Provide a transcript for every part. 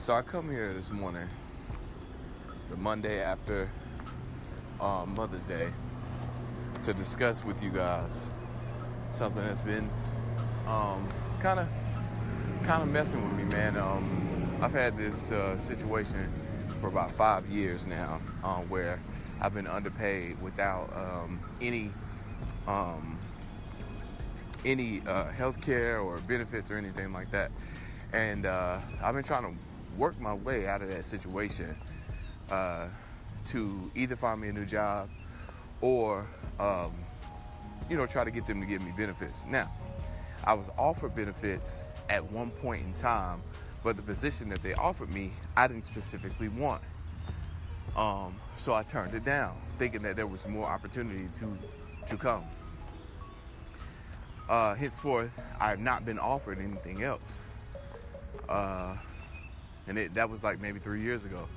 So I come here this morning, the Monday after um, Mother's Day, to discuss with you guys something that's been kind of kind of messing with me, man. Um, I've had this uh, situation for about five years now, um, where I've been underpaid without um, any um, any uh, health care or benefits or anything like that. And uh, I've been trying to work my way out of that situation uh, to either find me a new job or, um, you know, try to get them to give me benefits. Now, I was offered benefits at one point in time, but the position that they offered me, I didn't specifically want. Um, so I turned it down, thinking that there was more opportunity to to come. Uh, henceforth, I have not been offered anything else. Uh, and it, that was like maybe three years ago.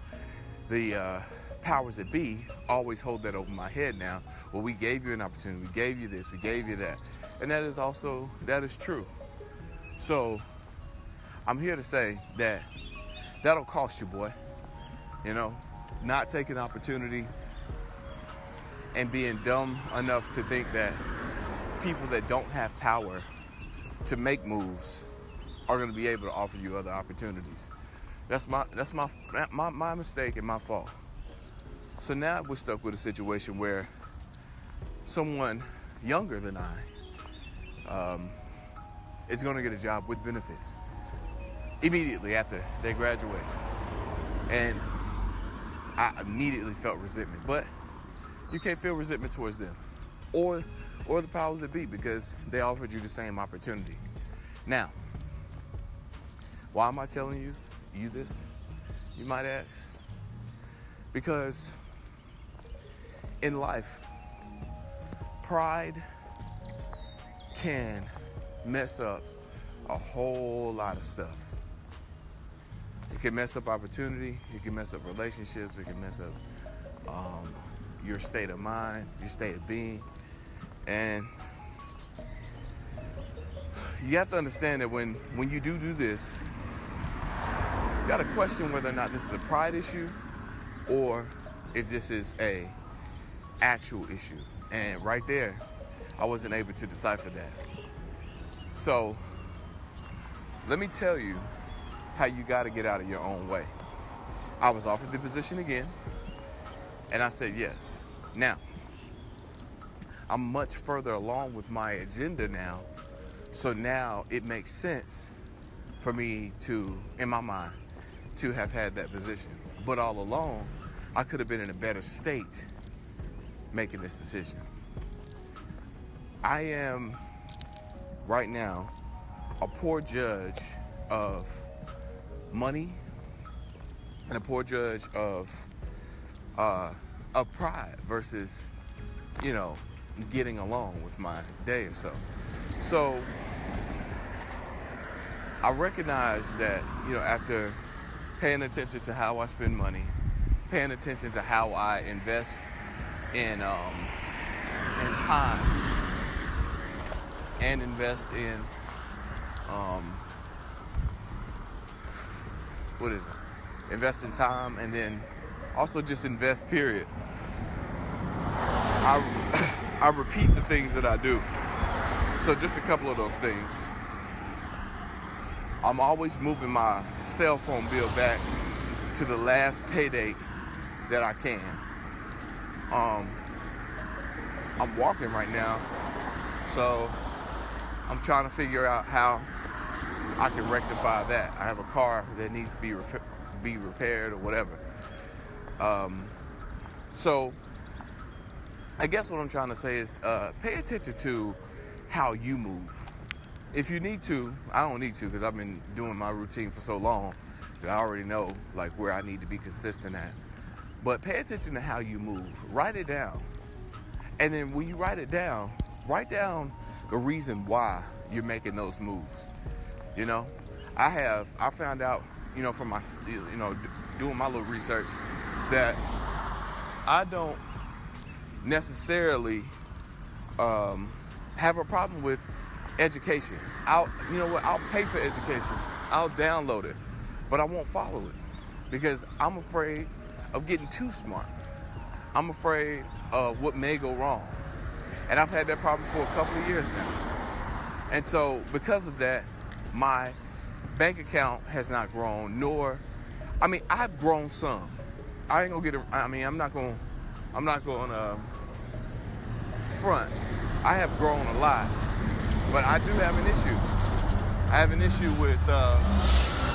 The uh, powers that be always hold that over my head now. Well, we gave you an opportunity, we gave you this, we gave you that. And that is also, that is true. So I'm here to say that that'll cost you, boy. You know, not taking opportunity and being dumb enough to think that people that don't have power to make moves are going to be able to offer you other opportunities. That's my that's my my, my mistake and my fault. So now we're stuck with a situation where someone younger than I um, is going to get a job with benefits immediately after they graduate, and I immediately felt resentment. But you can't feel resentment towards them, or or the powers that be because they offered you the same opportunity. Now, why am I telling you you this? You might ask. Because in life, pride can mess up a whole lot of stuff. It can mess up opportunity, it can mess up relationships, it can mess up um, your state of mind, your state of being. And you have to understand that when, when you do do this, you got to question whether or not this is a pride issue or if this is a actual issue. And right there, I wasn't able to decipher that. So, let me tell you how you got to get out of your own way. I was offered the position again, and I said yes. Now, I'm much further along with my agenda now, so now it makes sense for me to, in my mind, to have had that position. But all along, I could have been in a better state making this decision. I am right now a poor judge of money and a poor judge of uh, pride versus you know getting along with my day and so. So I recognize that you know after paying attention to how I spend money, paying attention to how I invest in um, in time, and invest in um, what is it? Invest in time, and then also just invest. Period. I I repeat the things that I do. So just a couple of those things. I'm always moving my cell phone bill back to the last payday that I can. Um, I'm walking right now, so I'm trying to figure out how I can rectify that. I have a car that needs to be be repaired or whatever. Um, so I guess what I'm trying to say is uh, pay attention to how you move if you need to, I don't need to because I've been doing my routine for so long that I already know like where I need to be consistent at. But pay attention to how you move. Write it down. And then when you write it down, write down the reason why you're making those moves. You know, I have I found out, you know, from my you know doing my little research that I don't necessarily um, have a problem with education. I'll, you know what? I'll pay for education. I'll download it. but I won't follow it because I'm afraid of getting too smart. I'm afraid of what may go wrong. And I've had that problem for a couple of years now. And so, because of that, my bank account has not grown, nor, I mean, I've grown some. I ain't gonna get, I mean, I'm not gonna, I'm not gonna uh, front. I have grown a lot, but I do have an issue. I have an issue with uh,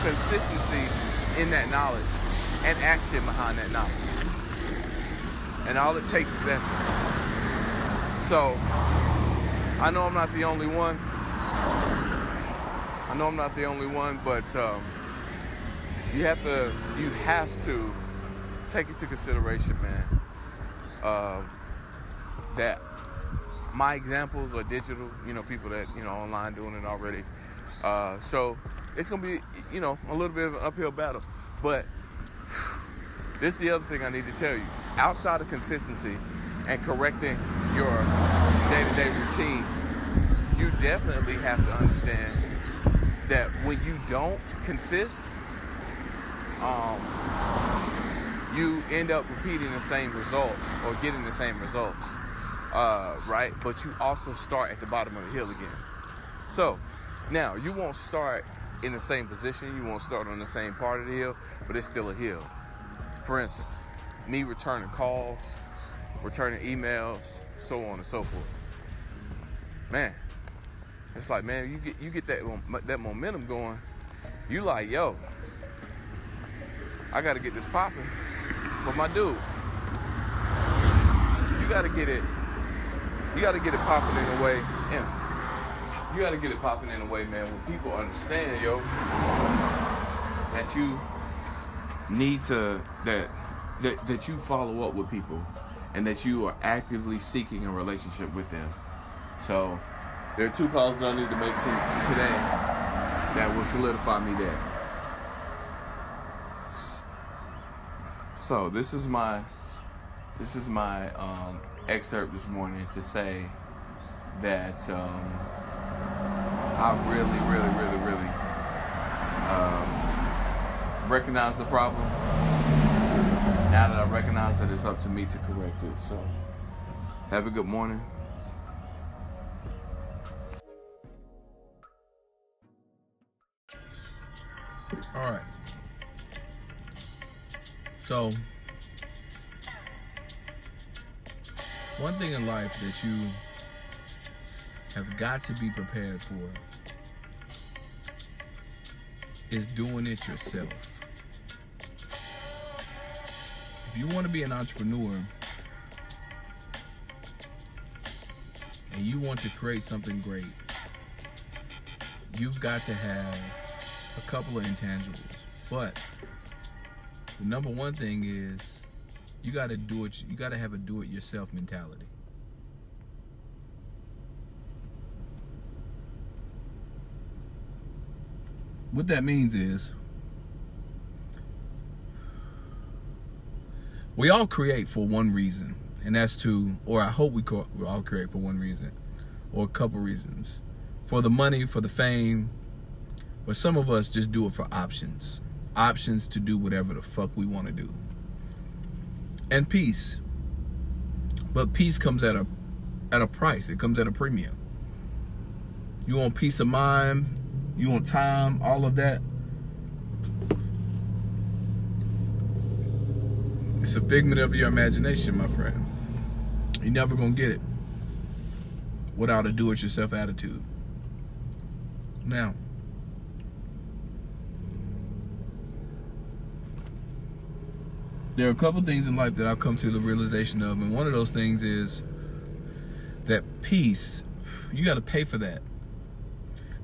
consistency in that knowledge and action behind that knowledge. And all it takes is effort. So, I know I'm not the only one. I know I'm not the only one, but um, you have to you have to take into consideration, man, uh, that my examples are digital. You know, people that you know online doing it already. Uh, so it's gonna be you know a little bit of an uphill battle, but this is the other thing I need to tell you. Outside of consistency and correcting your day-to-day routine, you definitely have to understand that when you don't consist, um, you end up repeating the same results or getting the same results, uh, right? But you also start at the bottom of the hill again. So now you won't start in the same position, you won't start on the same part of the hill, but it's still a hill. For instance, me returning calls, returning emails, so on and so forth. Man, it's like, man, you get you get that that momentum going. You like, yo, I got to get this popping. But my dude, you got to get it. You got to get it popping in a way. Yeah, you got to get it popping in a way, man, where people understand, yo, that you need to that that that you follow up with people, and that you are actively seeking a relationship with them. So there are two calls that I need to make to, today that will solidify me there. So this is my this is my um, excerpt this morning to say that um, I really, really, really, really um, recognize the problem. Now that I recognize that it's up to me to correct it. So have a good morning. All right. So, one thing in life that you have got to be prepared for is doing it yourself. If you want to be an entrepreneur and you want to create something great, you've got to have a couple of intangibles. But the number one thing is you got to do it. You got to have a do-it-yourself mentality. What that means is we all create for one reason, and that's to, or I hope we, all create for one reason, or a couple reasons, for the money, for the fame, but some of us just do it for options. Options to do whatever the fuck we want to do. And peace. But peace comes at a at a price. It comes at a premium. You want peace of mind, you want time, all of that. It's a figment of your imagination, my friend. You're never gonna get it without a do-it-yourself attitude. Now, there are a couple things in life that I've come to the realization of, and one of those things is that peace, you got to pay for that.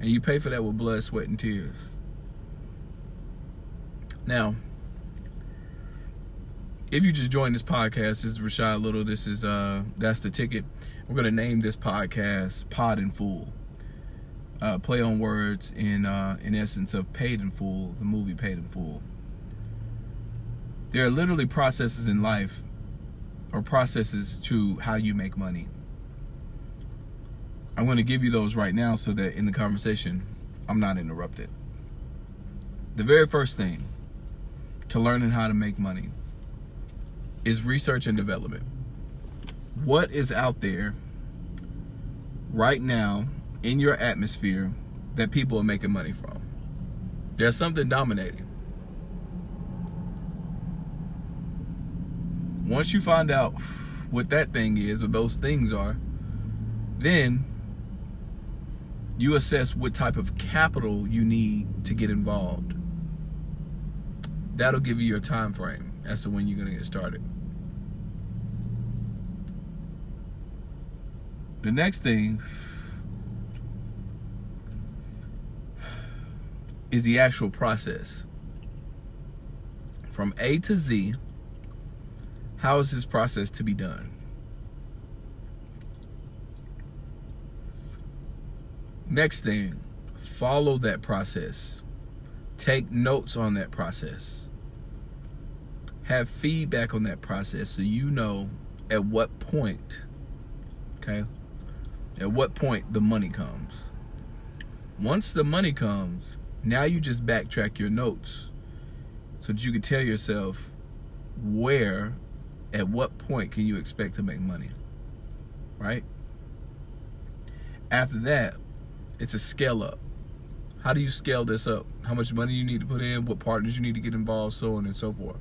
And you pay for that with blood, sweat, and tears. Now, if you just joined this podcast, this is Rashad Little. This is uh that's the ticket. We're gonna name this podcast Pod and Fool. Uh, play on words in uh, in essence of Paid in Full, the movie Paid in Full there are literally processes in life or processes to how you make money. I'm going to give you those right now so that in the conversation, I'm not interrupted. the very first thing to learning how to make money is research and development. What is out there right now in your atmosphere that people are making money from? There's something dominating. Once you find out what that thing is or those things are, then you assess what type of capital you need to get involved. That'll give you your time frame as to when you're going to get started. The next thing is the actual process. From A to Z, how is this process to be done? Next thing, follow that process. Take notes on that process. Have feedback on that process so you know at what point, okay, at what point the money comes. Once the money comes, now you just backtrack your notes so that you can tell yourself where, at what point can you expect to make money, right? After that, it's a scale up. How do you scale this up? How much money you need to put in? What partners you need to get involved, so on and so forth.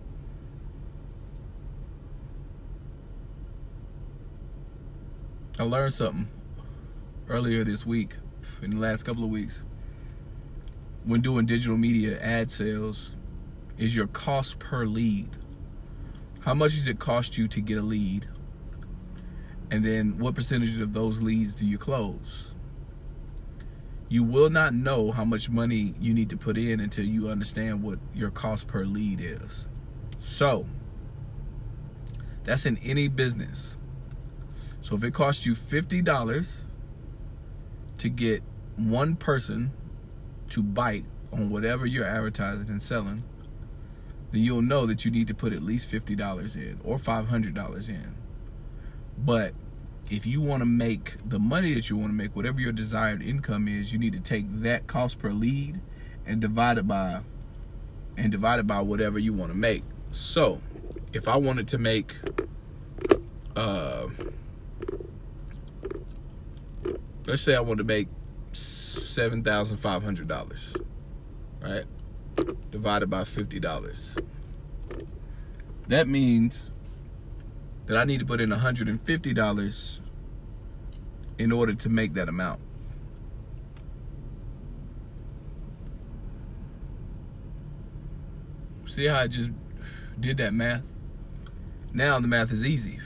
I learned something earlier this week, in the last couple of weeks. When doing digital media ad sales, is your cost per lead. How much does it cost you to get a lead? And then what percentage of those leads do you close? you will not know how much money you need to put in until you understand what your cost per lead is. So, that's in any business. So if it costs you $50 to get one person to bite on whatever you're advertising and selling, then you'll know that you need to put at least $50 in or $500 in. But if you want to make the money that you want to make, whatever your desired income is, you need to take that cost per lead and divide it by and divide it by whatever you want to make. So, if I wanted to make uh let's say I want to make seven thousand five hundred dollars, right? Divided by fifty dollars. That means that I need to put in $150 in order to make that amount. See how I just did that math? Now the math is easy.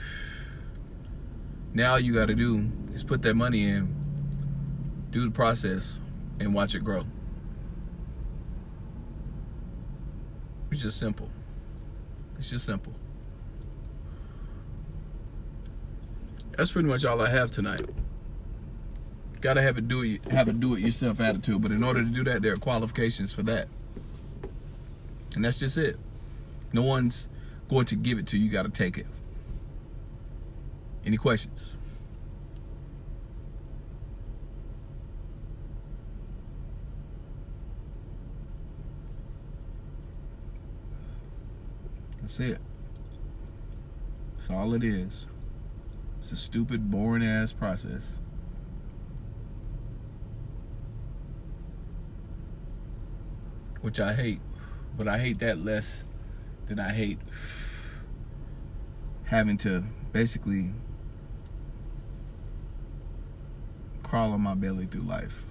Now all you got to do is put that money in, do the process, and watch it grow. It's just simple. It's just simple. That's pretty much all I have tonight. Gotta have a do it have a do it yourself attitude, but in order to do that, there are qualifications for that. And that's just it. No one's going to give it to you, you gotta take it. Any questions? That's it. That's all it is. It's a stupid, boring ass process. Which I hate. But I hate that less than I hate having to basically crawl on my belly through life.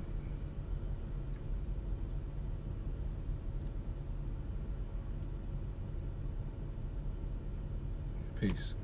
Peace.